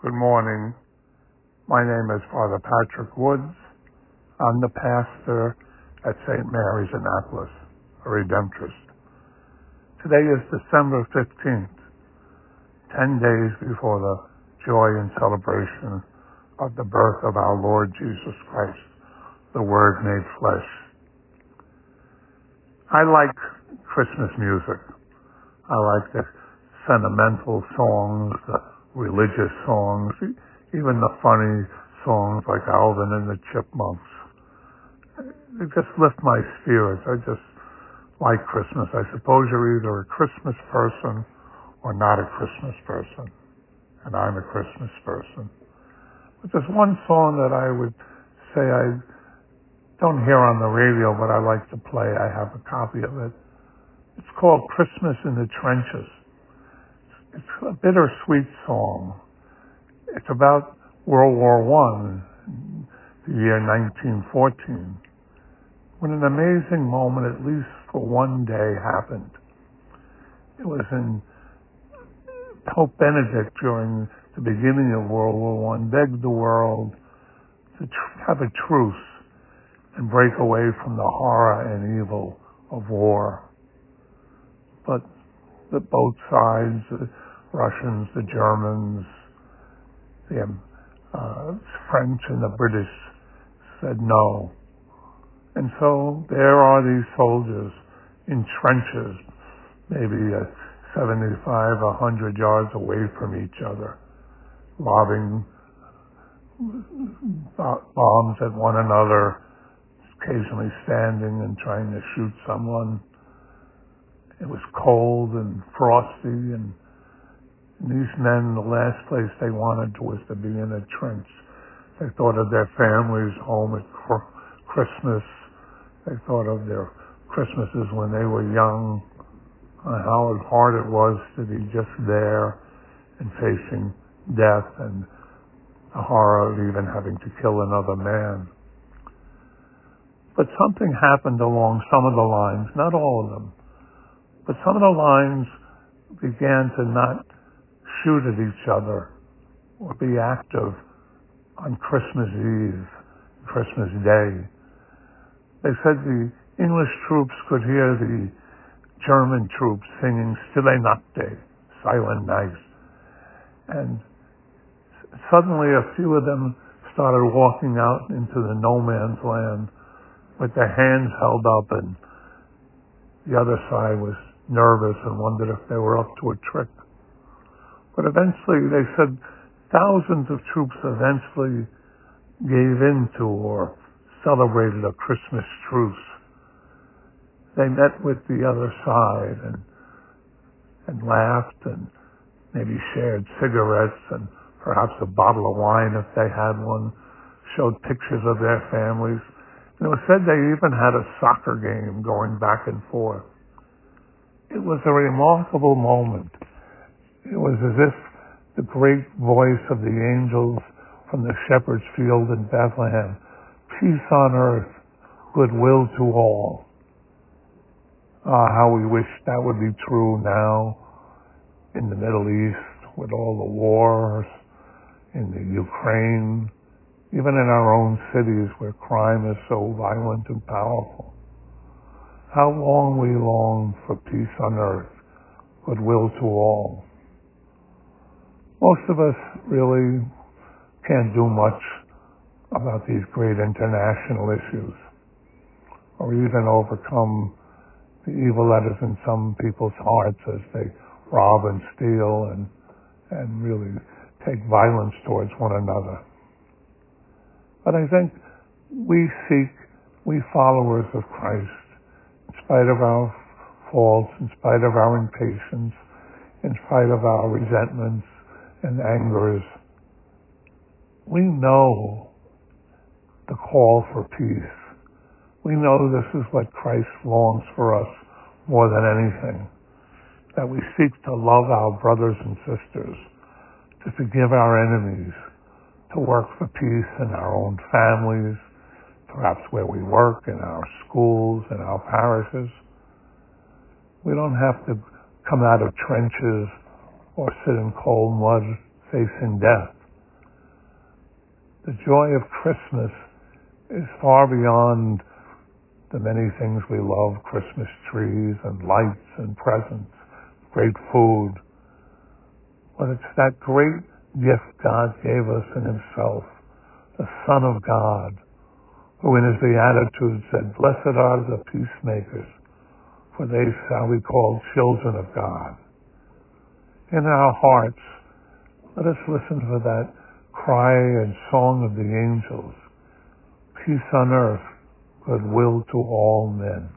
Good morning. My name is Father Patrick Woods. I'm the pastor at St. Mary's Annapolis, a Redemptorist. Today is December 15th, 10 days before the joy and celebration of the birth of our Lord Jesus Christ, the Word made flesh. I like Christmas music. I like the sentimental songs, the religious songs, even the funny songs like Alvin and the Chipmunks. They just lift my spirits. I just like Christmas. I suppose you're either a Christmas person or not a Christmas person. And I'm a Christmas person. But there's one song that I would say I don't hear on the radio, but I like to play. I have a copy of it. It's called Christmas in the Trenches it's a bittersweet song. It's about World War One, the year 1914, when an amazing moment, at least for one day, happened. It was in Pope Benedict during the beginning of World War One begged the world to tr- have a truce and break away from the horror and evil of war. But the both sides, Russians, the Germans, the uh, French and the British said no. And so there are these soldiers in trenches, maybe uh, 75, 100 yards away from each other, lobbing bombs at one another, occasionally standing and trying to shoot someone. It was cold and frosty, and these men, the last place they wanted was to be in a trench. They thought of their families home at Christmas. They thought of their Christmases when they were young, how hard it was to be just there and facing death and the horror of even having to kill another man. But something happened along some of the lines, not all of them, but some of the lines began to not shoot at each other or be active on Christmas Eve, Christmas Day. They said the English troops could hear the German troops singing Stille Nacht, Silent Night. And suddenly a few of them started walking out into the no man's land with their hands held up and the other side was nervous and wondered if they were up to a trick. But eventually they said thousands of troops eventually gave in to or celebrated a Christmas truce. They met with the other side and and laughed and maybe shared cigarettes and perhaps a bottle of wine if they had one, showed pictures of their families. And it was said they even had a soccer game going back and forth. It was a remarkable moment. It was as if the great voice of the angels from the shepherd's field in Bethlehem, peace on earth, goodwill to all. Ah, how we wish that would be true now in the Middle East with all the wars, in the Ukraine, even in our own cities where crime is so violent and powerful. How long we long for peace on earth, goodwill to all. Most of us really can't do much about these great international issues or even overcome the evil that is in some people's hearts as they rob and steal and, and really take violence towards one another. But I think we seek, we followers of Christ, in spite of our faults, in spite of our impatience, in spite of our resentments, and angers, we know the call for peace. We know this is what Christ longs for us more than anything. That we seek to love our brothers and sisters, to forgive our enemies, to work for peace in our own families, perhaps where we work, in our schools, in our parishes. We don't have to come out of trenches or sit in cold mud facing death. The joy of Christmas is far beyond the many things we love, Christmas trees and lights and presents, great food. But it's that great gift God gave us in himself, the Son of God, who in his Beatitude said, Blessed are the peacemakers, for they shall be called children of God. In our hearts, let us listen for that cry and song of the angels. Peace on earth, goodwill to all men.